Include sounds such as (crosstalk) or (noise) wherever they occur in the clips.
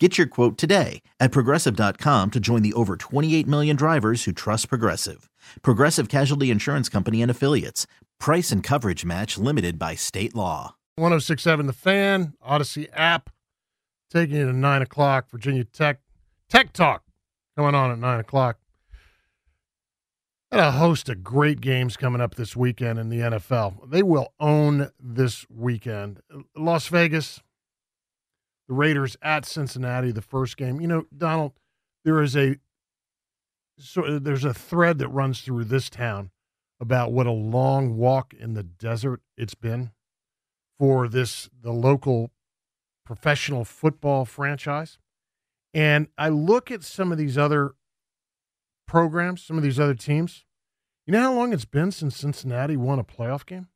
Get your quote today at progressive.com to join the over 28 million drivers who trust Progressive. Progressive Casualty Insurance Company and Affiliates. Price and coverage match limited by state law. 1067 The Fan, Audacy app, taking you to 9 o'clock. Virginia Tech, Tech Talk going on at 9 o'clock. Got a host of great games coming up this weekend in the NFL. They will own this weekend. Las Vegas, the Raiders at Cincinnati, the first game. You know, Donald, there is a so there's a thread that runs through this town about what a long walk in the desert it's been for this the local professional football franchise. And I look at some of these other programs, some of these other teams. You know how long it's been since Cincinnati won a playoff game?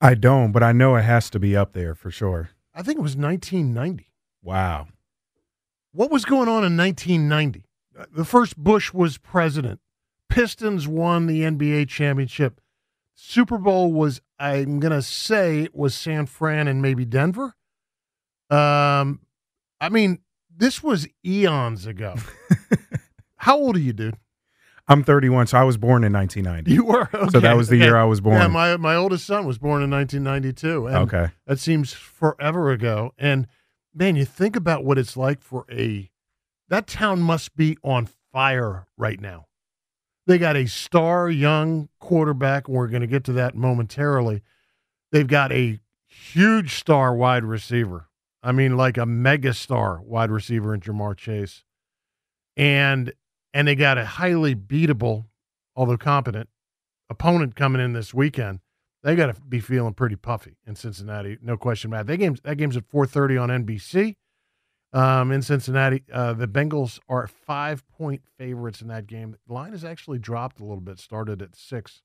I don't, but I know it has to be up there for sure. I think it was 1990. Wow. What was going on in 1990? Uh, The first Bush was president. Pistons won the NBA championship. Super Bowl was, I'm going to say, it was San Fran and maybe Denver. Um, I mean, this was eons ago. (laughs) How old are you, dude? I'm 31, so I was born in 1990. You were. Okay. So that was the year I was born. Yeah, my my oldest son was born in 1992. And okay. That seems forever ago. And man, you think about what it's like for a that town must be on fire right now. They got a star young quarterback, and we're going to get to that momentarily. They've got a huge star wide receiver. I mean, like a mega star wide receiver in Ja'Marr Chase. And and they got a highly beatable, although competent, opponent coming in this weekend. They got to be feeling pretty puffy in Cincinnati, no question about it. That game's that game's at four thirty on NBC. Um, in Cincinnati, uh, the Bengals are five point favorites in that game. The line has actually dropped a little bit. Started at six.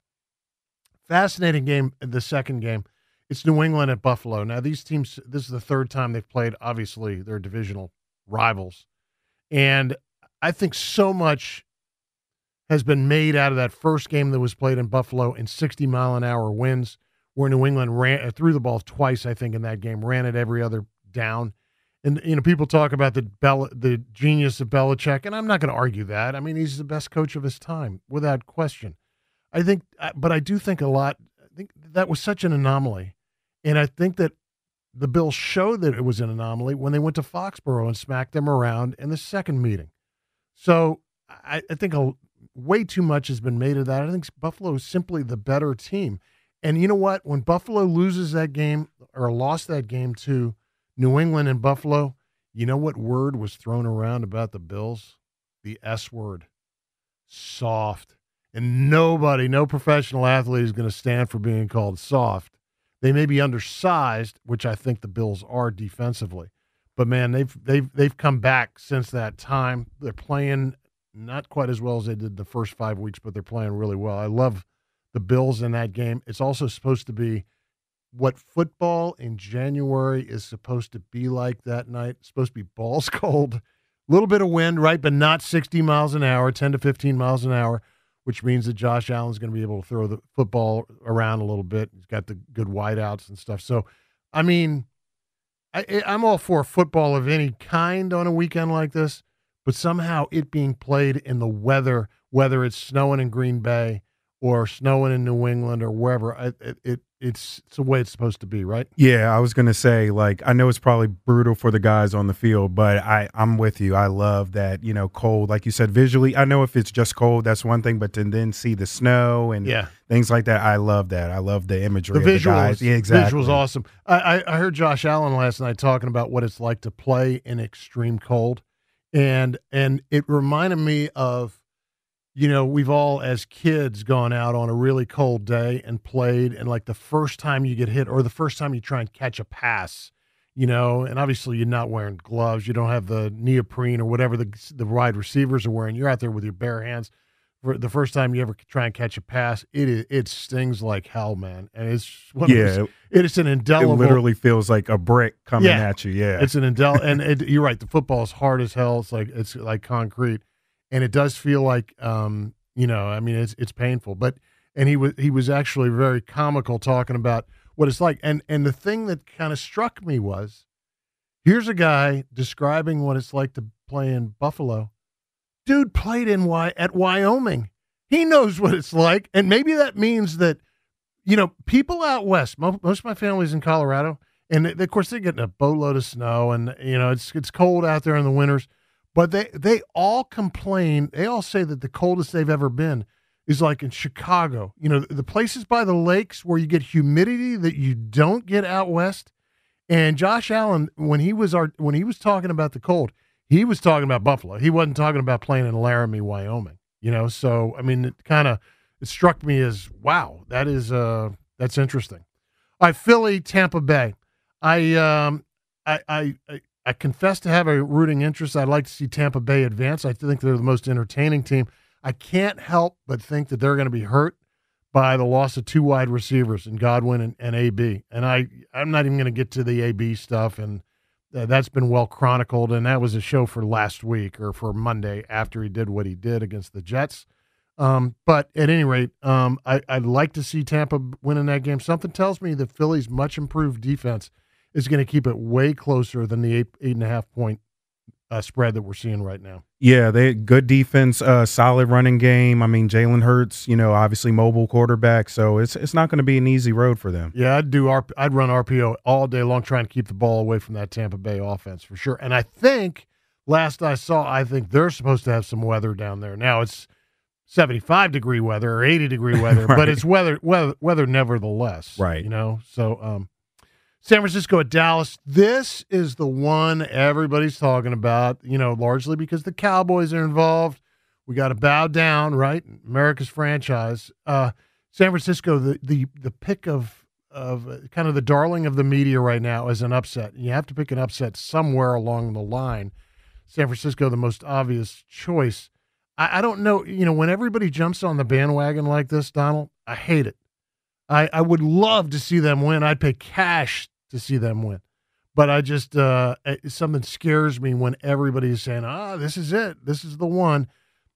Fascinating game. The second game, it's New England at Buffalo. Now these teams, this is the third time they've played. Obviously, they're divisional rivals, and I think so much has been made out of that first game that was played in Buffalo in 60 mile an hour winds, where New England ran uh, threw the ball twice, I think, in that game, ran it every other down. And you know, people talk about the Bel- the genius of Belichick, and I'm not going to argue that. I mean, he's the best coach of his time, without question. I think, uh, but I do think a lot. I think that was such an anomaly, and I think that the Bills showed that it was an anomaly when they went to Foxborough and smacked them around in the second meeting. So I, I think a, way too much has been made of that. I think Buffalo is simply the better team. And you know what? When Buffalo loses that game or lost that game to New England and Buffalo, you know what word was thrown around about the Bills? The S word soft. And nobody, no professional athlete is going to stand for being called soft. They may be undersized, which I think the Bills are defensively. But man, they've they've they've come back since that time. They're playing not quite as well as they did the first five weeks, but they're playing really well. I love the Bills in that game. It's also supposed to be what football in January is supposed to be like that night. It's supposed to be balls (laughs) cold, a little bit of wind, right, but not 60 miles an hour, 10 to 15 miles an hour. which means that Josh Allen's going to be able to throw the football around a little bit. He's got the good wideouts and stuff. So, I mean, I, I'm all for football of any kind on a weekend like this, but somehow it being played in the weather, whether it's snowing in Green Bay or snowing in New England or wherever, it, it it's it's the way it's supposed to be, right? Yeah, I was gonna say like I know it's probably brutal for the guys on the field, but I I'm with you. I love that you know cold, like you said, visually. I know if it's just cold, that's one thing, but to then see the snow and yeah. Things like that, I love that. I love the imagery. The visuals, the yeah, exactly. Visuals awesome. I, I heard Josh Allen last night talking about what it's like to play in extreme cold, and and it reminded me of you know, we've all as kids gone out on a really cold day and played, and like the first time you get hit or the first time you try and catch a pass, you know, and obviously you're not wearing gloves, you don't have the neoprene or whatever the the wide receivers are wearing. You're out there with your bare hands. For the first time you ever try and catch a pass, it is it stings like hell, man, and it's yeah, those, it is an indelible. It literally feels like a brick coming yeah, at you. Yeah, it's an indel, and (laughs) it, you're right. The football is hard as hell. It's like it's like concrete and it does feel like um, you know, I mean, it's it's painful. But and he was he was actually very comical talking about what it's like. And and the thing that kind of struck me was, here's a guy describing what it's like to play in Buffalo. Dude played in y at Wyoming. He knows what it's like, and maybe that means that you know people out west. Most, most of my family's in Colorado, and of course they're getting a boatload of snow, and you know it's it's cold out there in the winters. But they they all complain. They all say that the coldest they've ever been is like in Chicago. You know, the places by the lakes where you get humidity that you don't get out west. And Josh Allen, when he was our when he was talking about the cold, he was talking about Buffalo. He wasn't talking about playing in Laramie, Wyoming. You know, so I mean, it kind of it struck me as wow, that is uh that's interesting. All right, Philly, Tampa Bay. I um I I, I I confess to have a rooting interest. I'd like to see Tampa Bay advance. I think they're the most entertaining team. I can't help but think that they're going to be hurt by the loss of two wide receivers in Godwin and, and AB. And I, I'm not even going to get to the AB stuff, and uh, that's been well chronicled. And that was a show for last week or for Monday after he did what he did against the Jets. Um, but at any rate, um, I, I'd like to see Tampa winning that game. Something tells me that Philly's much improved defense – is going to keep it way closer than the eight eight and a half point uh, spread that we're seeing right now. Yeah, they good defense, uh, solid running game. I mean, Jalen Hurts, you know, obviously mobile quarterback, so it's it's not going to be an easy road for them. Yeah, I'd do RP, I'd run RPO all day long, trying to keep the ball away from that Tampa Bay offense for sure. And I think last I saw, I think they're supposed to have some weather down there. Now it's 75 degree weather or 80 degree weather, (laughs) right. but it's weather, weather, weather nevertheless. Right. You know, so, um, San Francisco at Dallas. This is the one everybody's talking about, you know, largely because the Cowboys are involved. We got to bow down, right? America's franchise. Uh, San Francisco, the the the pick of of uh, kind of the darling of the media right now is an upset. You have to pick an upset somewhere along the line. San Francisco, the most obvious choice. I, I don't know, you know, when everybody jumps on the bandwagon like this, Donald, I hate it. I, I would love to see them win. I'd pay cash to see them win. But I just uh, something scares me when everybody is saying, "Ah, this is it. This is the one."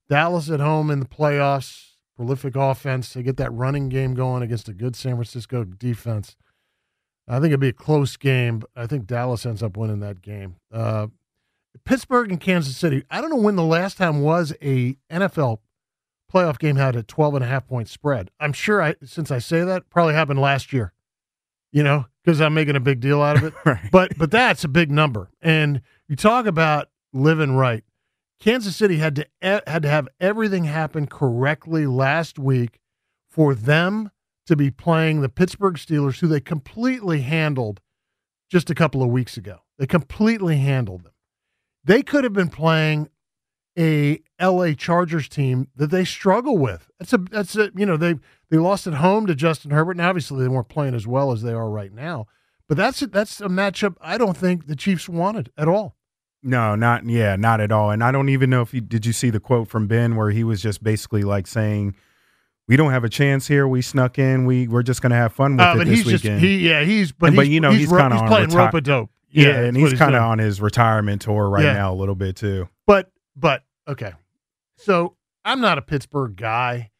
Dallas at home in the playoffs, prolific offense. They get that running game going against a good San Francisco defense. I think it'd be a close game, I think Dallas ends up winning that game. Uh, Pittsburgh and Kansas City. I don't know when the last time was a NFL playoff game had a 12 and a half point spread. I'm sure I since I say that probably happened last year. You know, because I'm making a big deal out of it. (laughs) right. But but that's a big number. And you talk about living right. Kansas City had to had to have everything happen correctly last week for them to be playing the Pittsburgh Steelers, who they completely handled just a couple of weeks ago. They completely handled them. They could have been playing a LA Chargers team that they struggle with. That's a that's a you know they they lost at home to Justin Herbert, and obviously they weren't playing as well as they are right now. But that's a, that's a matchup I don't think the Chiefs wanted at all. No, not yeah, not at all. And I don't even know if you did you see the quote from Ben where he was just basically like saying, "We don't have a chance here. We snuck in. We we're just going to have fun with uh, it but this he's weekend." Just, he yeah, he's but, and, he's, but you know he's, he's kind of playing reti- rope a dope. Yeah, yeah and he's kind of on his retirement tour right yeah. now a little bit too. But but okay, so I'm not a Pittsburgh guy.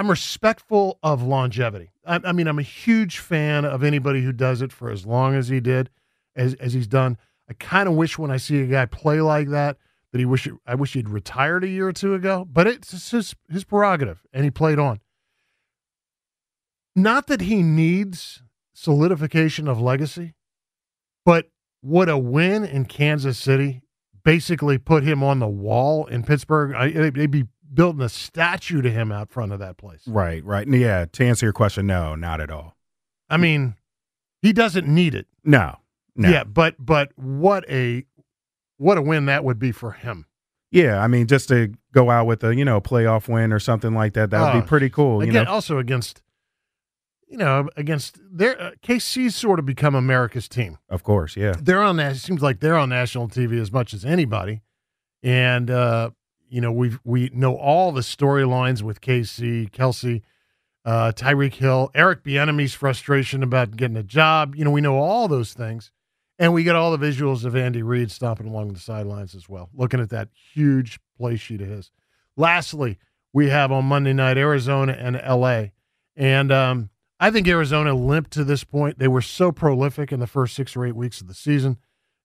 I'm respectful of longevity. I, I mean, I'm a huge fan of anybody who does it for as long as he did, as as he's done. I kind of wish when I see a guy play like that that he wish I wish he'd retired a year or two ago. But it's his his prerogative, and he played on. Not that he needs solidification of legacy, but would a win in Kansas City basically put him on the wall in Pittsburgh? I, they'd be building a statue to him out front of that place. Right, right. Yeah, to answer your question, no, not at all. I mean, he doesn't need it. No. No. Yeah, but but what a what a win that would be for him. Yeah, I mean, just to go out with a you know playoff win or something like that, that would Oh, be pretty cool. You Again, know, also against you know against their uh, KC's sort of become America's team. of course, yeah, They're on that. It seems like they're on national TV as much as anybody, and uh, you know we we know all the storylines with KC, Kelce, uh, Tyreek Hill, Eric Bieniemy's frustration about getting a job. You know we know all those things, and we get all the visuals of Andy Reid stomping along the sidelines as well, looking at that huge play sheet of his. Lastly, we have on Monday night Arizona and LA, and um, I think Arizona limped to this point. They were so prolific in the first six or eight weeks of the season.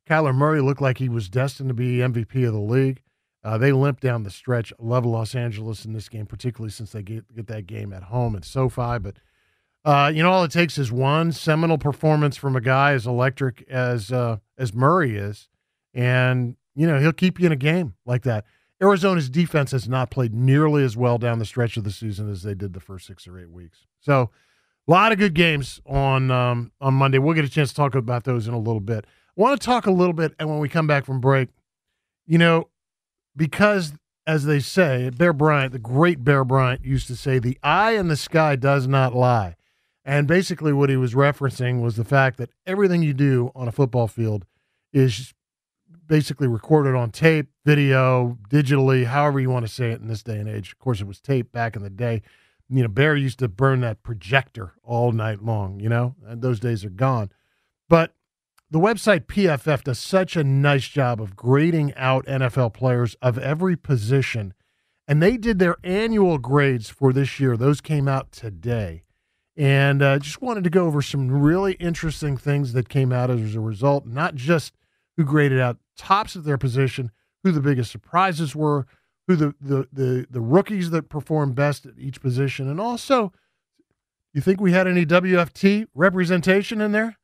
Kyler Murray looked like he was destined to be MVP of the league. Uh, they limped down the stretch. Love Los Angeles in this game, particularly since they get, get that game at home at SoFi. But uh, you know, all it takes is one seminal performance from a guy as electric as uh, as Murray is, and you know he'll keep you in a game like that. Arizona's defense has not played nearly as well down the stretch of the season as they did the first six or eight weeks. So, a lot of good games on um, on Monday. We'll get a chance to talk about those in a little bit. I want to talk a little bit, and when we come back from break, you know, because as they say, Bear Bryant, the great Bear Bryant, used to say, "The eye in the sky does not lie," and basically what he was referencing was the fact that everything you do on a football field is basically recorded on tape, video, digitally, however you want to say it in this day and age. Of course, it was tape back in the day. You know, Bear used to burn that projector all night long, you know, and those days are gone. But the website PFF does such a nice job of grading out NFL players of every position. And they did their annual grades for this year. Those came out today. And uh, just wanted to go over some really interesting things that came out as a result, not just who graded out tops of their position, who the biggest surprises were, who the, the, the, the rookies that performed best at each position. And also, you think we had any WFT representation in there?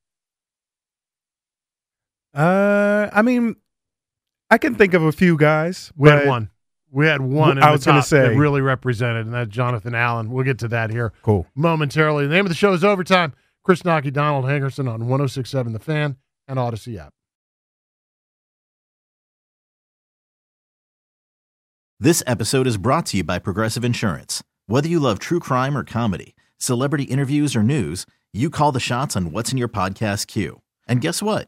Uh, I mean, I can think of a few guys. We had one. We had one. in I was gonna top that say- really represented, and that's Jonathan Allen. We'll get to that here Cool. momentarily. The name of the show is Overtime. Chris Knoche, Donald Hankerson on 1067 The Fan and Audacy app. This episode is brought to you by Progressive Insurance. Whether you love true crime or comedy, celebrity interviews or news, you call the shots on what's in your podcast queue. And guess what?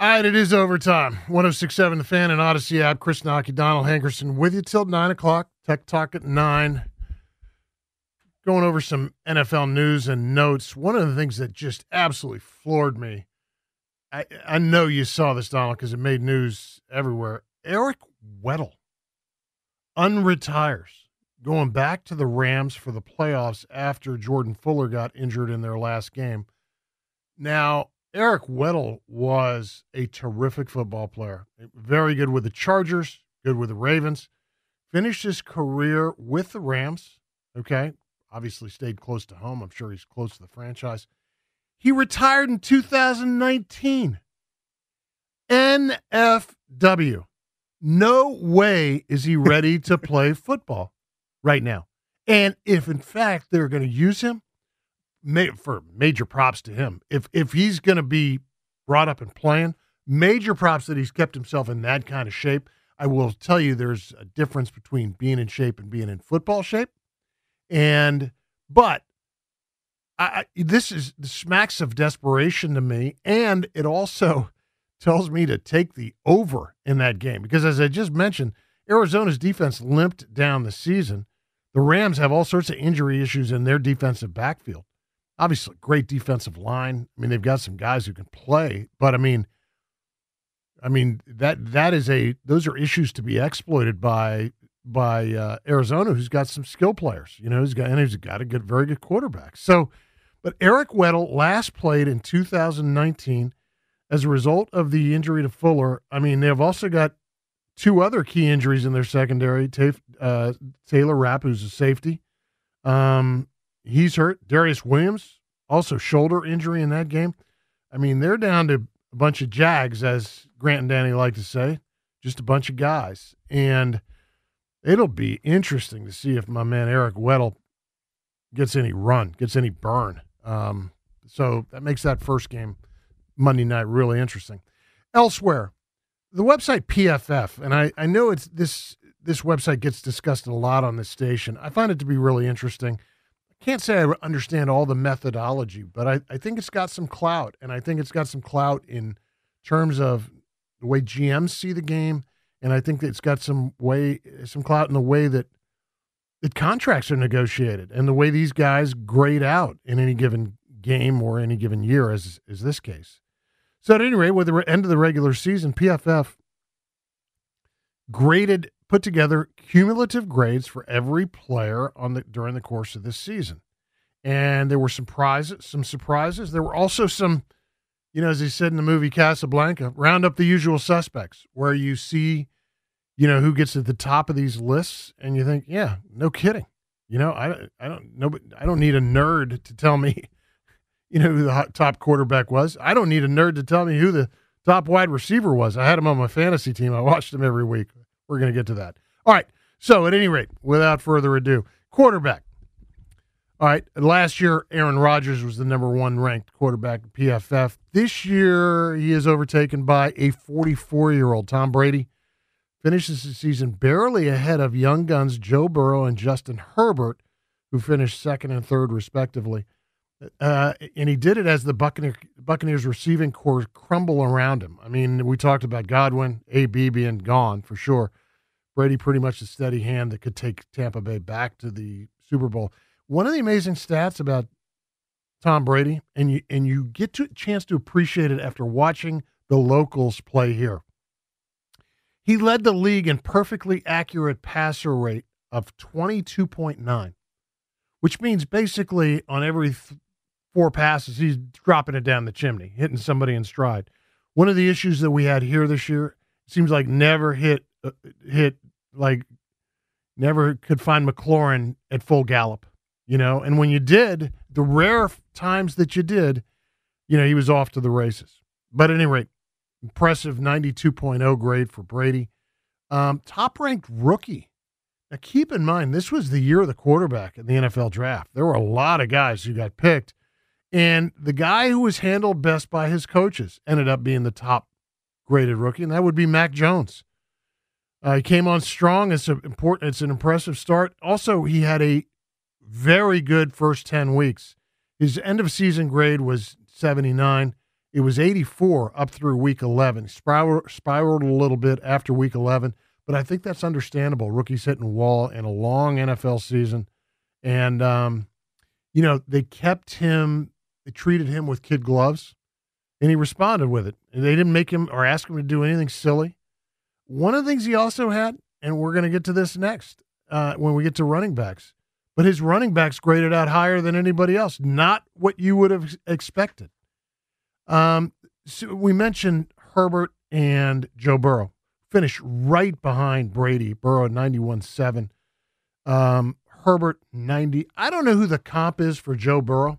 All right, it is overtime. 1067 The Fan and Audacy app. Chris Knoche, Donald Hankerson with you till 9 o'clock. Tech Talk at 9. Going over some NFL news and notes. One of the things that just absolutely floored me, I, I know you saw this, Donald, because it made news everywhere. Eric Weddle unretires, going back to the Rams for the playoffs after Jordan Fuller got injured in their last game. Now, Eric Weddle was a terrific football player, very good with the Chargers, good with the Ravens. Finished his career with the Rams. Okay. Obviously stayed close to home. I'm sure he's close to the franchise. He retired in 2019. NFW. No way is he ready to play (laughs) football right now. And if in fact they're going to use him, for major props to him. If if he's going to be brought up and playing, major props that he's kept himself in that kind of shape. I will tell you, there's a difference between being in shape and being in football shape. And but I, this is smacks of desperation to me, and it also (laughs) tells me to take the over in that game because, as I just mentioned, Arizona's defense limped down the season. The Rams have all sorts of injury issues in their defensive backfield obviously great defensive line. I mean, they've got some guys who can play, but I mean, I mean that that is a those are issues to be exploited by by uh, Arizona, who's got some skill players. You know, he's got and he's got a good, very good quarterback. So, but Eric Weddle last played in 2019 as a result of the injury to Fuller. I mean, they've also got two other key injuries in their secondary. Uh, Taylor Rapp, who's a safety, um, he's hurt. Darious Williams, also shoulder injury in that game. I mean, they're down to a bunch of Jags, as Grant and Danny like to say, just a bunch of guys. And it'll be interesting to see if my man Eric Weddle gets any run, gets any burn. Um, so that makes that first game Monday night really interesting. Elsewhere, the website PFF, and I, I know it's this this website gets discussed a lot on this station. I find it to be really interesting can't say I understand all the methodology, but I, I think it's got some clout, and I think it's got some clout in terms of the way GMs see the game, and I think it's got some way some clout in the way that that contracts are negotiated and the way these guys grade out in any given game or any given year, as is this case. So at any rate, with the end of the regular season, PFF graded put together cumulative grades for every player on the during the course of this season. And there were some prizes, some surprises. There were also some, you know, as he said in the movie Casablanca, round up the usual suspects, where you see, you know, who gets at the top of these lists, and you think, yeah, no kidding. You know, I, I don't know, I don't need a nerd to tell me, (laughs) you know, who the top quarterback was. I don't need a nerd to tell me who the top wide receiver was. I had him on my fantasy team. I watched him every week. We're going to get to that. All right. So, at any rate, without further ado, quarterback. All right. Last year, Aaron Rodgers was the number one ranked quarterback at PFF. This year, he is overtaken by a 44 year old Tom Brady. Finishes the season barely ahead of young guns Joe Burrow and Justin Herbert, who finished second and third, respectively. Uh, and he did it as the Buccaneer, Buccaneers receiving corps crumble around him. I mean, we talked about Godwin, AB being gone for sure. Brady pretty much a steady hand that could take Tampa Bay back to the Super Bowl. One of the amazing stats about Tom Brady, and you and you get to a chance to appreciate it after watching the locals play here. He led the league in perfectly accurate passer rate of 22.9, which means basically on every four passes, he's dropping it down the chimney, hitting somebody in stride. One of the issues that we had here this year seems like never hit uh, hit like never could find McLaurin at full gallop, you know. And when you did, the rare times that you did, you know, he was off to the races. But at any rate, impressive 92.0 grade for Brady. Um, top ranked rookie Now, keep in mind, this was the year of the quarterback in the NFL draft. There were a lot of guys who got picked, and the guy who was handled best by his coaches ended up being the top graded rookie, and that would be Mac Jones. Uh, he came on strong. It's an important. It's an impressive start. Also, he had a very good first ten weeks. His end of season grade was seventy nine. It was eighty four up through week eleven. Spiraled, spiraled a little bit after week eleven, but I think that's understandable. Rookies hitting wall in a long NFL season, and um, you know they kept him. They treated him with kid gloves, and he responded with it. They didn't make him or ask him to do anything silly. One of the things he also had, and we're going to get to this next uh, when we get to running backs, but his running backs graded out higher than anybody else. Not what you would have expected. Um, so we mentioned Herbert and Joe Burrow finished right behind Brady. Burrow at 91.7. Um, Herbert 90. I don't know who the comp is for Joe Burrow.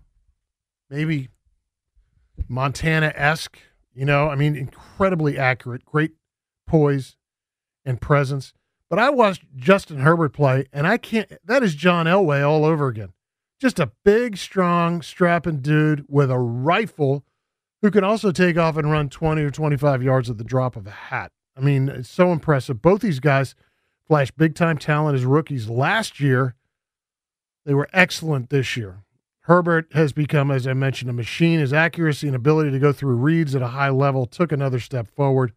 Maybe Montana esque. You know, I mean, incredibly accurate, great poise, and presence. But I watched Justin Herbert play, and I can't. That is John Elway all over again. Just a big, strong, strapping dude with a rifle who can also take off and run 20 or 25 yards at the drop of a hat. I mean, it's so impressive. Both these guys flashed big time talent as rookies last year. They were excellent this year. Herbert has become, as I mentioned, a machine. His accuracy and ability to go through reads at a high level took another step forward.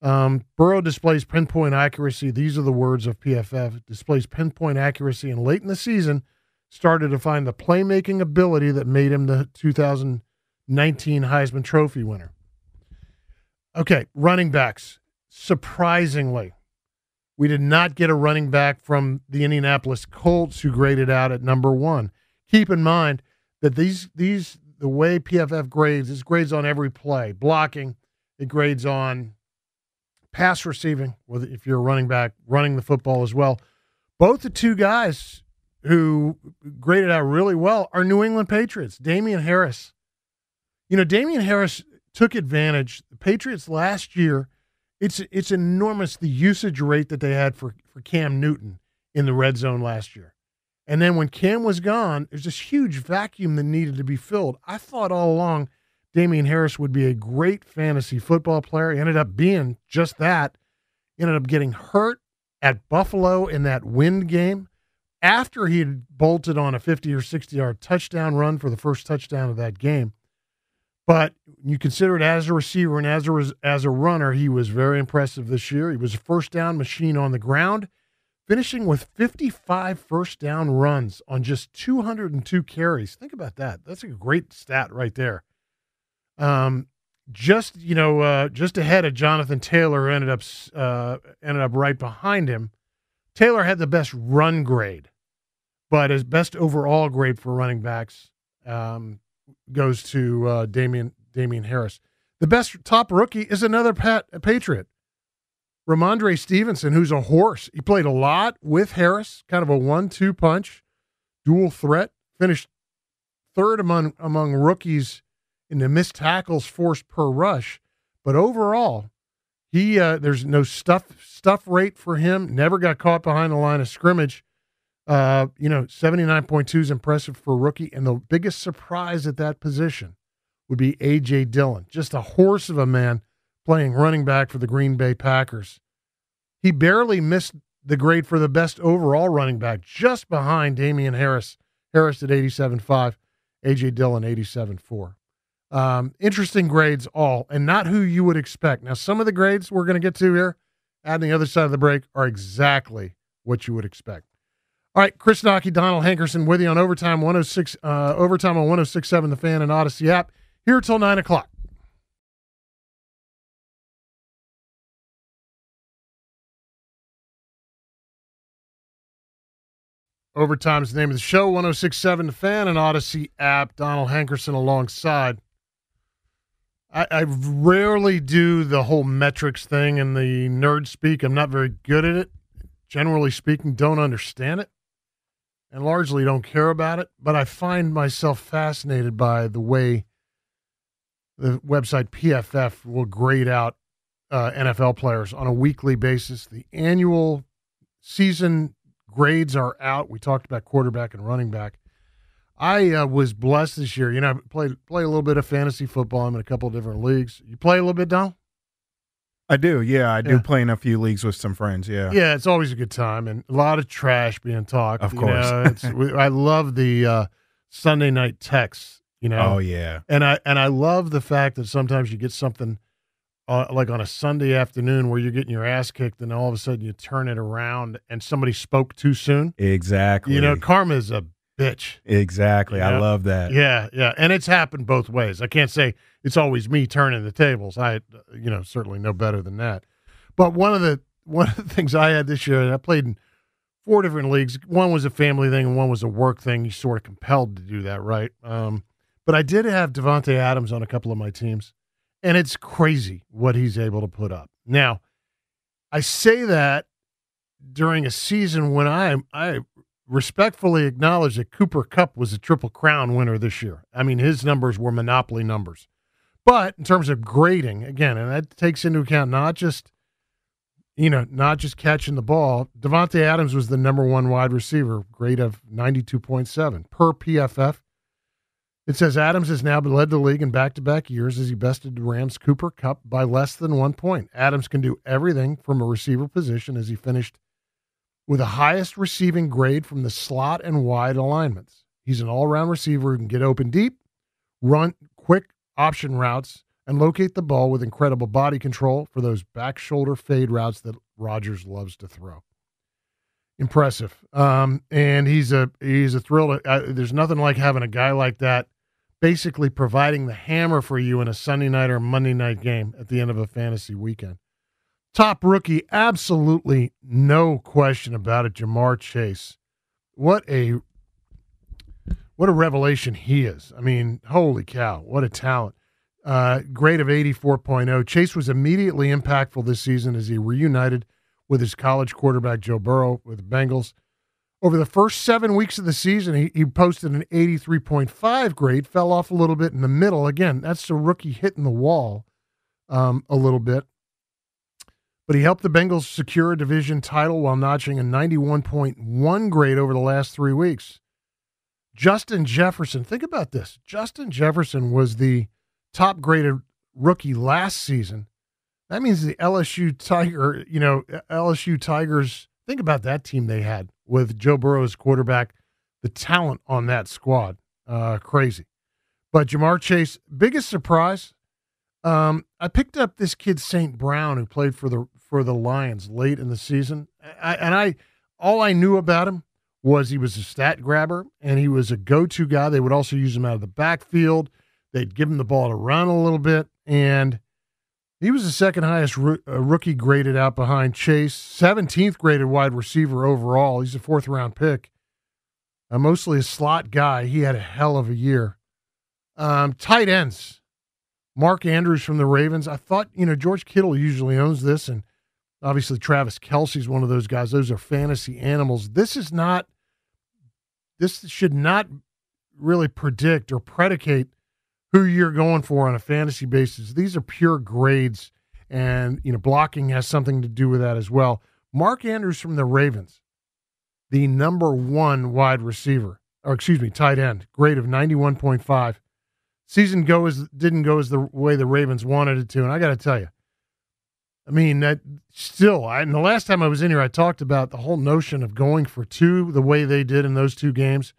Um, Burrow displays pinpoint accuracy. These are the words of PFF. Displays pinpoint accuracy, and late in the season, started to find the playmaking ability that made him the 2019 Heisman Trophy winner. Okay, running backs. Surprisingly, we did not get a running back from the Indianapolis Colts who graded out at number one. Keep in mind that these these the way PFF grades is grades on every play, blocking, it grades on pass receiving, whether if you're a running back, running the football as well. Both the two guys who graded out really well are New England Patriots. Damien Harris. You know, Damien Harris took advantage. The Patriots last year, it's it's enormous the usage rate that they had for, for Cam Newton in the red zone last year. And then when Cam was gone, there's this huge vacuum that needed to be filled. I thought all along Damien Harris would be a great fantasy football player. He ended up being just that. He ended up getting hurt at Buffalo in that wind game after he had bolted on a 50 or 60 yard touchdown run for the first touchdown of that game. But you consider it as a receiver and as a, as a runner, he was very impressive this year. He was a first down machine on the ground, finishing with 55 first down runs on just 202 carries. Think about that. That's a great stat right there. Um, just you know, uh, just ahead of Jonathan Taylor, ended up uh, ended up right behind him. Taylor had the best run grade, but his best overall grade for running backs um, goes to uh, Damien Damien Harris. The best top rookie is another Pat Patriot, Rhamondre Stevenson, who's a horse. He played a lot with Harris, kind of a one-two punch, dual threat. Finished third among among rookies in the missed tackles forced per rush, but overall, he uh, there's no stuff stuff rate for him. Never got caught behind the line of scrimmage. Uh, you know, 79.2 is impressive for a rookie. And the biggest surprise at that position would be A.J. Dillon, just a horse of a man playing running back for the Green Bay Packers. He barely missed the grade for the best overall running back, just behind Damien Harris. Harris at 87.5, A.J. Dillon 87.4. Um, interesting grades all, and not who you would expect. Now, some of the grades we're going to get to here, at the other side of the break, are exactly what you would expect. All right, Chris Knoche, Donald Hankerson with you on Overtime 106, uh, Overtime on 1067 The Fan and Audacy app, here till 9 o'clock. Overtime's the name of the show, 1067 The Fan and Audacy app. Donald Hankerson alongside. I, I rarely do the whole metrics thing and the nerd speak. I'm not very good at it. Generally speaking, don't understand it and largely don't care about it. But I find myself fascinated by the way the website PFF will grade out uh, NFL players on a weekly basis. The annual season grades are out. We talked about quarterback and running back. I uh, was blessed this year. You know, I played play a little bit of fantasy football. I'm in a couple of different leagues. You play a little bit, Don? I do. Yeah, I do Yeah. play in a few leagues with some friends. Yeah. Yeah, it's always a good time and a lot of trash being talked. Of you course. know, it's, I love the uh, Sunday night texts. You know, Oh yeah. and I and I love the fact that sometimes you get something uh, like on a Sunday afternoon where you're getting your ass kicked, and all of a sudden you turn it around and somebody spoke too soon. Exactly. You know, karma is a bitch. Exactly. I love that. Yeah, yeah, and it's happened both ways. I can't say it's always me turning the tables. I, you know, certainly know better than that. But one of the one of the (laughs) things I had this year, and I played in four different leagues. One was a family thing, and one was a work thing. You sort of compelled to do that, right? Um, but I did have Davante Adams on a couple of my teams, and it's crazy what he's able to put up. Now, I say that during a season when I I respectfully acknowledge that Cooper Kupp was a Triple Crown winner this year. I mean, his numbers were monopoly numbers. But in terms of grading, again, and that takes into account not just you know, not just catching the ball. Davante Adams was the number one wide receiver, grade of 92.7 per PFF. It says Adams has now led the league in back to back years as he bested Rams Cooper Kupp by less than one point. Adams can do everything from a receiver position as he finished with the highest receiving grade from the slot and wide alignments. He's an all around receiver who can get open deep, run quick option routes, and locate the ball with incredible body control for those back shoulder fade routes that Rodgers loves to throw. Impressive, um, and he's a he's a thrill. To, uh, there's nothing like having a guy like that, basically providing the hammer for you in a Sunday night or Monday night game at the end of a fantasy weekend. Top rookie, absolutely no question about it. Ja'Marr Chase, what a what a revelation he is. I mean, holy cow, what a talent. Uh, grade of 84.0. Chase was immediately impactful this season as he reunited with his college quarterback, Joe Burrow, with the Bengals. Over the first seven weeks of the season, he, he posted an 83.5 grade, fell off a little bit in the middle. Again, that's a rookie hitting the wall um, a little bit. But he helped the Bengals secure a division title while notching a 91.1 grade over the last three weeks. Justin Jefferson, think about this. Justin Jefferson was the top graded rookie last season. That means the LSU Tiger, you know, LSU Tigers, think about that team they had with Joe Burrow as quarterback, the talent on that squad. Uh, crazy. But Ja'Marr Chase, biggest surprise. Um, I picked up this kid St. Brown who played for the for the Lions late in the season. I, and I all I knew about him was he was a stat grabber and he was a go-to guy. They would also use him out of the backfield. They'd give him the ball to run a little bit, and he was the second highest roo- uh, rookie graded out behind Chase, 17th graded wide receiver overall. He's a fourth round pick, uh, mostly a slot guy. He had a hell of a year. Um, tight ends, Mark Andrews from the Ravens. I thought, you know, George Kittle usually owns this, and obviously Travis Kelce's one of those guys. Those are fantasy animals. This is not, this should not really predict or predicate who you're going for on a fantasy basis. These are pure grades, and you know blocking has something to do with that as well. Mark Andrews from the Ravens, the number one wide receiver, or excuse me, tight end, grade of ninety one point five. Season go as didn't go as the way the Ravens wanted it to, and I got to tell you, I mean that still. I, and the last time I was in here, I talked about the whole notion of going for two the way they did in those two games.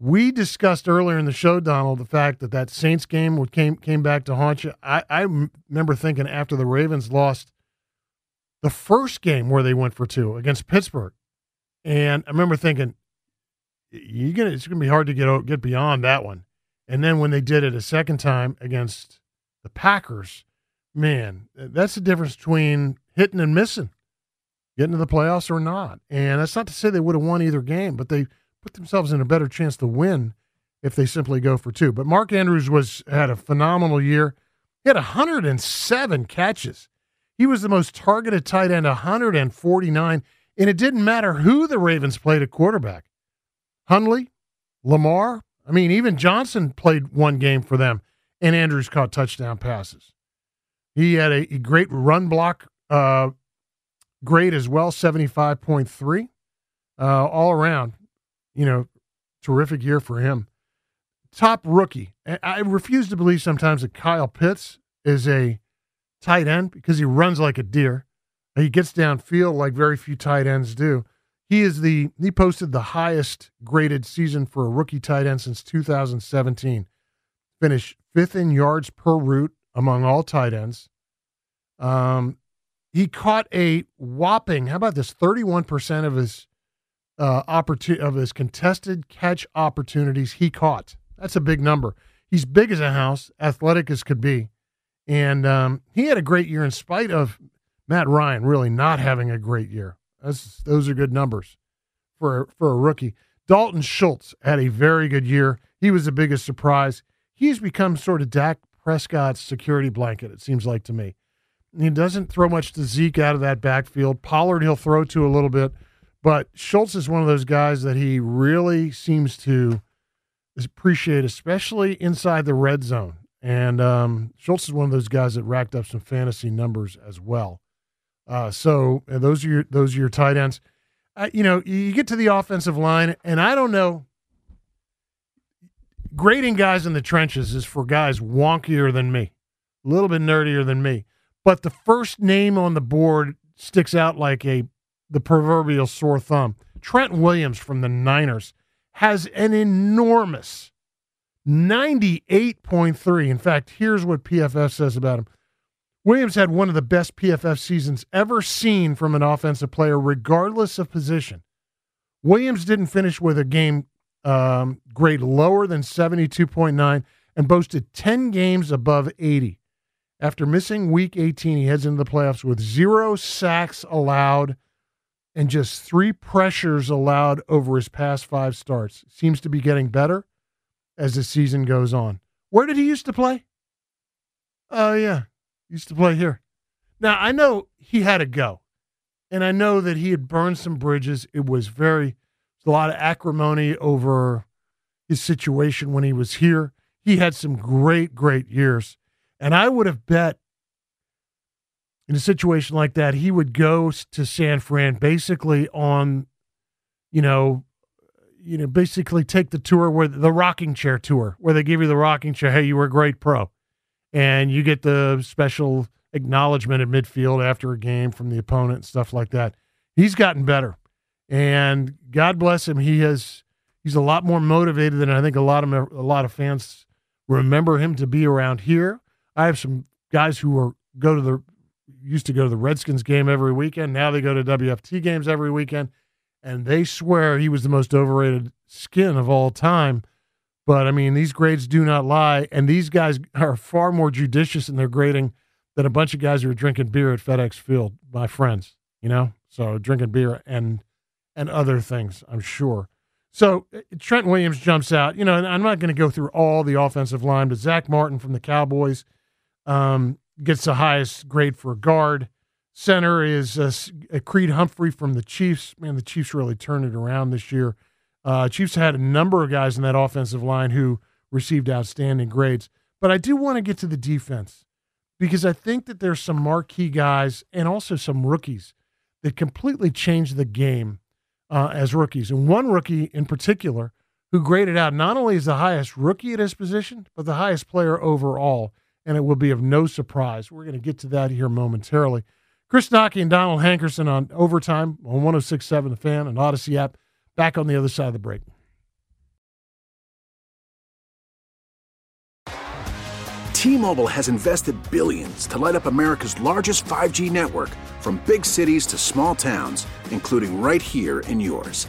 We discussed earlier in the show, Donald, the fact that that Saints game came came back to haunt you. I remember thinking after the Ravens lost the first game where they went for two against Pittsburgh, and I remember thinking, you gonna it's gonna be hard to get get beyond that one. And then when they did it a second time against the Packers, man, that's the difference between hitting and missing, getting to the playoffs or not. And that's not to say they would have won either game, but they put themselves in a better chance to win if they simply go for two. But Mark Andrews was had a phenomenal year. He had 107 catches. He was the most targeted tight end, 149, and it didn't matter who the Ravens played at quarterback. Huntley, Lamar, I mean, even Johnson played one game for them, and Andrews caught touchdown passes. He had a, a great run block uh, grade as well, 75.3. Uh, all around, you know, terrific year for him. Top rookie. I refuse to believe sometimes that Kyle Pitts is a tight end because he runs like a deer. He gets downfield like very few tight ends do. He is the he posted the highest graded season for a rookie tight end since 2017. Finished fifth in yards per route among all tight ends. Um, he caught a whopping how about this 31% of his uh, opportunity of his contested catch opportunities he caught. That's a big number. He's big as a house, athletic as could be, and um, he had a great year in spite of Matt Ryan really not having a great year. That's, those are good numbers for for a rookie. Dalton Schultz had a very good year. He was the biggest surprise. He's become sort of Dak Prescott's security blanket. It seems like to me. He doesn't throw much to Zeke out of that backfield. Pollard he'll throw to a little bit, but Schultz is one of those guys that he really seems to appreciate, especially inside the red zone. And um, Schultz is one of those guys that racked up some fantasy numbers as well. Uh, so those are your those are your tight ends. Uh, you know, you get to the offensive line, and I don't know. Grading guys in the trenches is for guys wonkier than me, a little bit nerdier than me. But the first name on the board sticks out like a the proverbial sore thumb. Trent Williams from the Niners has an enormous 98.3. In fact, here's what PFF says about him. Williams had one of the best PFF seasons ever seen from an offensive player, regardless of position. Williams didn't finish with a game um, grade lower than 72.9 and boasted 10 games above 80. After missing week 18, he heads into the playoffs with zero sacks allowed and just three pressures allowed over his past five starts. Seems to be getting better as the season goes on. Where did he used to play? Oh, yeah. Used to play here. Now, I know he had to go, and I know that he had burned some bridges. It was very, a lot of acrimony over his situation when he was here. He had some great, great years. And I would have bet in a situation like that, he would go to San Fran basically on, you know, you know, basically take the tour where the rocking chair tour, where they give you the rocking chair. Hey, you were a great pro, and you get the special acknowledgement at midfield after a game from the opponent and stuff like that. He's gotten better, and God bless him. He has. He's a lot more motivated than I think a lot of a lot of fans remember him to be around here. I have some guys who are go to the used to go to the Redskins game every weekend. Now they go to WFT games every weekend, and they swear he was the most overrated skin of all time. But I mean, these grades do not lie, and these guys are far more judicious in their grading than a bunch of guys who are drinking beer at FedEx Field. My friends, you know, so drinking beer and and other things, I'm sure. So uh, Trent Williams jumps out. You know, and I'm not going to go through all the offensive line, but Zack Martin from the Cowboys. Um, gets the highest grade for a guard. Center is uh, Creed Humphrey from the Chiefs. Man, the Chiefs really turned it around this year. Uh, Chiefs had a number of guys in that offensive line who received outstanding grades. But I do want to get to the defense because I think that there's some marquee guys and also some rookies that completely changed the game uh, as rookies. And one rookie in particular who graded out not only as the highest rookie at his position, but the highest player overall and it will be of no surprise. We're going to get to that here momentarily. Chris Knoche and Donald Hankerson on overtime on 1067 The Fan and Audacy app. Back on the other side of the break. T-Mobile has invested billions to light up America's largest 5G network from big cities to small towns, including right here in yours.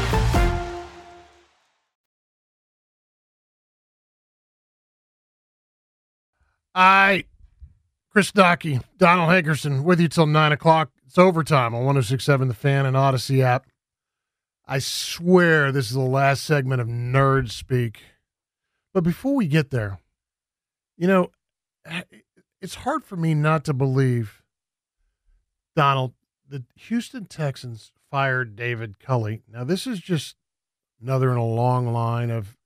I, Chris Knoche, Donald Hankerson, with you till nine o'clock. It's overtime on 1067 The Fan and Audacy app. I swear this is the last segment of Nerd Speak. But before we get there, you know, (sighs) it's hard for me not to believe, Donald, the Houston Texans fired David Culley. Now, this is just another in a long line of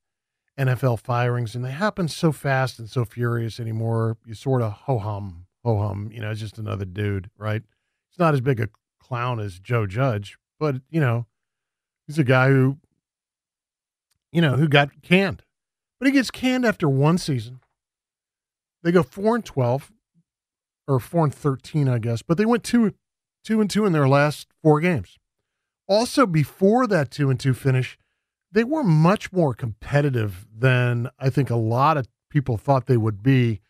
NFL firings, and they happen so fast and so furious anymore. You sort of ho hum, ho hum. You know, it's just another dude, right? He's not as big a clown as Joe Judge, but you know, he's a guy who, you know, who got canned. But he gets canned after one season. They go four and twelve, or four and thirteen, I guess. But they went two, two and two in their last four games. Also, before that two and two finish, they were much more competitive than I think a lot of people thought they would be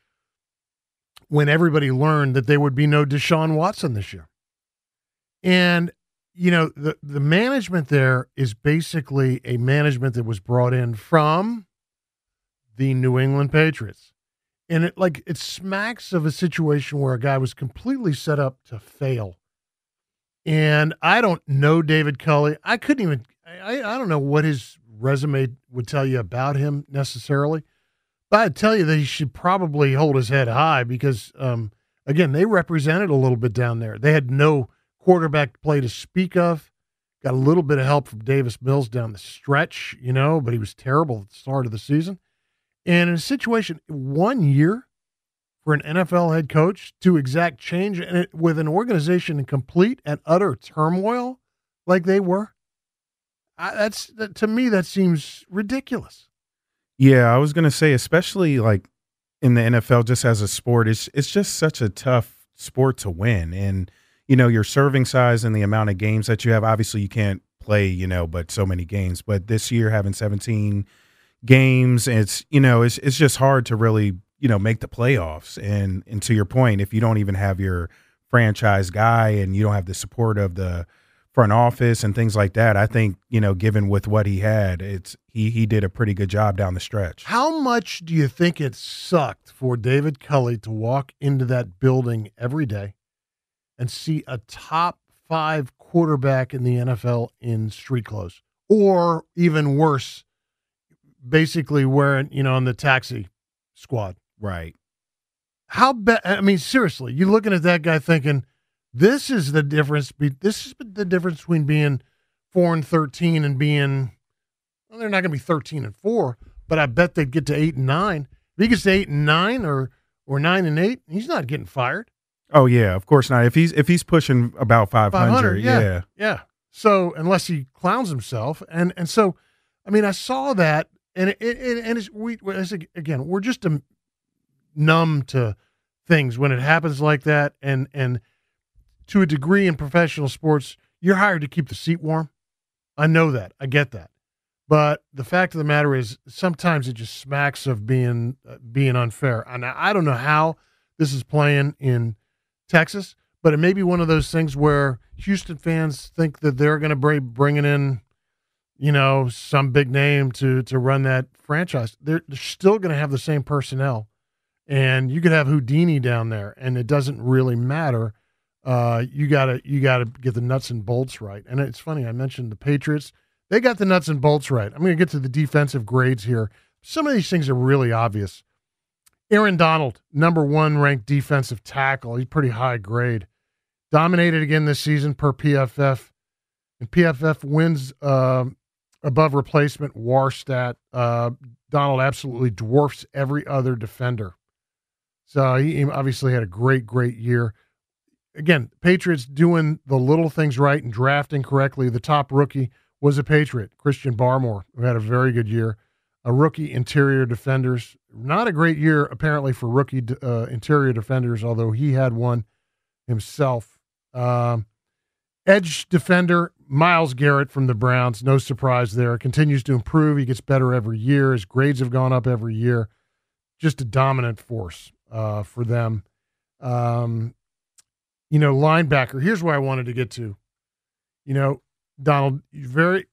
when everybody learned that there would be no Deshaun Watson this year. And you know, the the management there is basically a management that was brought in from the New England Patriots. And it like it smacks of a situation where a guy was completely set up to fail. And I don't know David Culley. I couldn't even I, I don't know what his resume would tell you about him necessarily, but I'd tell you that he should probably hold his head high because, um, again, they represented a little bit down there. They had no quarterback play to speak of. Got a little bit of help from Davis Mills down the stretch, you know, but he was terrible at the start of the season. And in a situation, one year for an NFL head coach to exact change and it, with an organization in complete and utter turmoil like they were, I, that's that, to me that seems ridiculous. Yeah, I was gonna say, especially like in the NFL, just as a sport, it's it's just such a tough sport to win, and you know your serving size and the amount of games that you have. Obviously, you can't play, you know, but so many games. But this year, having seventeen games, it's you know, it's it's just hard to really you know make the playoffs. And and to your point, if you don't even have your franchise guy and you don't have the support of the front office and things like that. I think you know, given with what he had, it's he he did a pretty good job down the stretch. How much do you think it sucked for David Culley to walk into that building every day and see a top five quarterback in the NFL in street clothes, or even worse, basically wearing you know in the taxi squad? Right. How bad? I mean, seriously, you looking at that guy thinking this is the difference. This is the difference between being four and thirteen and being. Well, they're not going to be thirteen and four, but I bet they'd get to eight and nine. If he gets to eight and nine, or or nine and eight, he's not getting fired. Oh yeah, of course not. If he's if he's pushing about five hundred, yeah, yeah, yeah. So unless he clowns himself, and and so, I mean, I saw that, and it, it and it's we again, we're just um, numb to things when it happens like that, and and to a degree in professional sports, you're hired to keep the seat warm. I know that. I get that. But the fact of the matter is, sometimes it just smacks of being uh, being unfair. And I don't know how this is playing in Texas, but it may be one of those things where Houston fans think that they're going to bring bringing in, you know, some big name to to run that franchise. They're, they're still going to have the same personnel, and you could have Houdini down there, and it doesn't really matter uh, you gotta you gotta get the nuts and bolts right. And it's funny, I mentioned the Patriots. They got the nuts and bolts right. I'm gonna get to the defensive grades here. Some of these things are really obvious. Aaron Donald, number one ranked defensive tackle. He's pretty high grade. Dominated again this season per PFF. And PFF wins uh, above replacement WAR stat. Uh, Donald absolutely dwarfs every other defender. So he obviously had a great, great year again, Patriots doing the little things right and drafting correctly. The top rookie was a Patriot, Christian Barmore, who had a very good year. a rookie interior defenders. Not a great year, apparently, for rookie uh, interior defenders, although he had one himself. Um, edge defender, Myles Garrett from the Browns. No surprise there. Continues to improve. He gets better every year. His grades have gone up every year. Just a dominant force uh, for them. Um, you know, linebacker. Here's where I wanted to get to. You know, Donald, very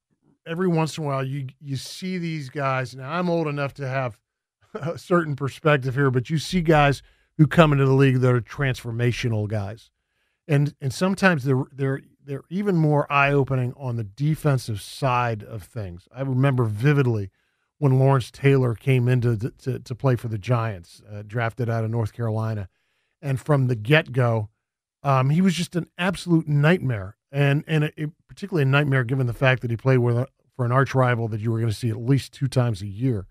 every once in a while you you see these guys. Now I'm old enough to have (laughs) a certain perspective here, but you see guys who come into the league that are transformational guys, and and sometimes they're they're they're even more eye opening on the defensive side of things. I remember vividly when Lawrence Taylor came into to, to play for the Giants, uh, drafted out of North Carolina, and from the get go, um, he was just an absolute nightmare, and and particularly a nightmare given the fact that he played with a, for an arch rival that you were going to see at least two times a year.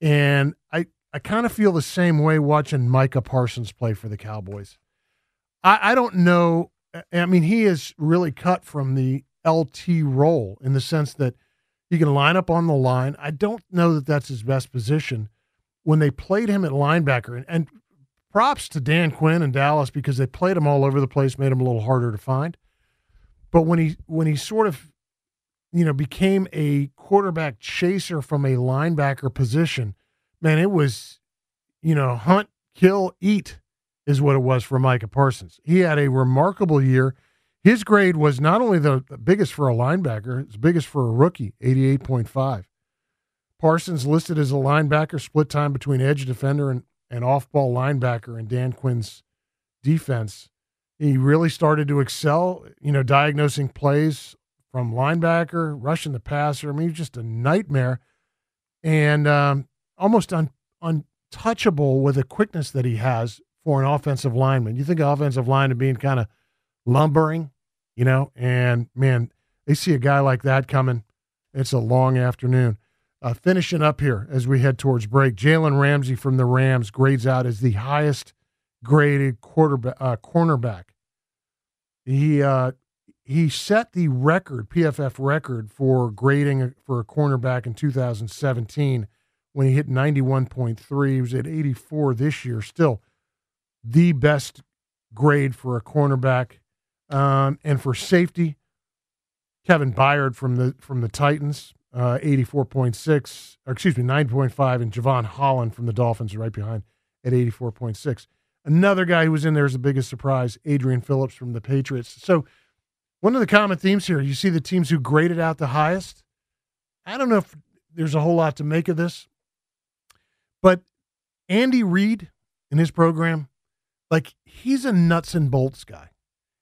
And I I kind of feel the same way watching Micah Parsons play for the Cowboys. I, I don't know. I mean, he is really cut from the LT role in the sense that he can line up on the line. I don't know that that's his best position. When they played him at linebacker, and, and props to Dan Quinn and Dallas because they played him all over the place, made him a little harder to find. But when he when he sort of you know became a quarterback chaser from a linebacker position, man, it was you know hunt, kill, eat is what it was for Micah Parsons. He had a remarkable year. His grade was not only the biggest for a linebacker, it's biggest for a rookie, 88.5. Parsons listed as a linebacker, split time between edge defender and an off ball linebacker in Dan Quinn's defense. He really started to excel, you know, diagnosing plays from linebacker, rushing the passer. I mean, he's just a nightmare and um, almost un- untouchable with the quickness that he has for an offensive lineman. You think of offensive lineman being kind of lumbering, you know, and man, they see a guy like that coming. It's a long afternoon. Uh, finishing up here as we head towards break, Jalen Ramsey from the Rams grades out as the highest graded quarterback uh, cornerback. He uh, he set the record PFF record for grading for a cornerback in 2017 when he hit 91.3. He was at 84 this year. Still the best grade for a cornerback. Um, and for safety, Kevin Byard from the from the Titans uh, 84.6, or excuse me, 9.5, and Jevon Holland from the Dolphins right behind at 84.6. Another guy who was in there is the biggest surprise, Adrian Phillips from the Patriots. So, one of the common themes here, you see the teams who graded out the highest. I don't know if there's a whole lot to make of this, but Andy Reid in his program, like he's a nuts and bolts guy.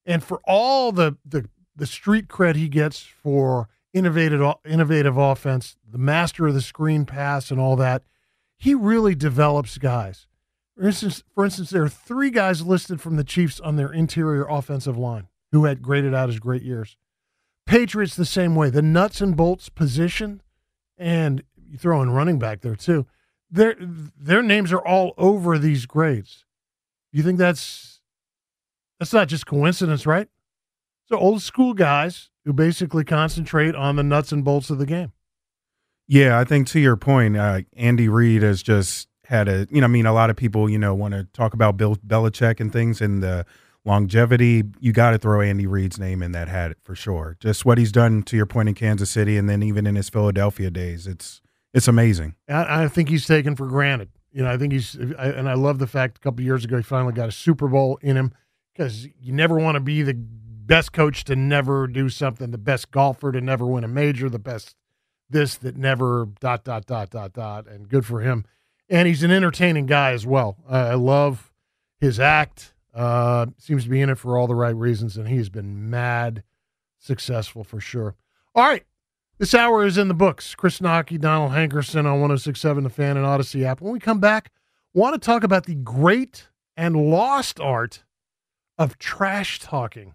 And for all the the the street cred he gets for innovative innovative offense, the master of the screen pass and all that. He really develops guys. For instance, for instance, there are three guys listed from the Chiefs on their interior offensive line who had graded out as great years. Patriots the same way. The nuts and bolts position, and you throw in running back there too. Their their names are all over these grades. You think that's that's not just coincidence, right? So old school guys who basically concentrate on the nuts and bolts of the game. Yeah, I think to your point, uh, Andy Reid has just had a, you know, I mean, a lot of people, you know, want to talk about Bill Belichick and things and the longevity. You got to throw Andy Reid's name in that hat for sure. Just what he's done to your point in Kansas City, and then even in his Philadelphia days, it's it's amazing. I, I think he's taken for granted. You know, I think he's, I, and I love the fact a couple years ago he finally got a Super Bowl in him because you never want to be the best coach to never do something, the best golfer to never win a major, the best this that never dot dot dot dot dot, and good for him. And he's an entertaining guy as well. Uh, I love his act. Uh, seems to be in it for all the right reasons, and he's been mad successful for sure. All right. This hour is in the books. Chris Knoche, Donald Hankerson on 1067 The Fan and Audacy app. When we come back, want to talk about the great and lost art of trash talking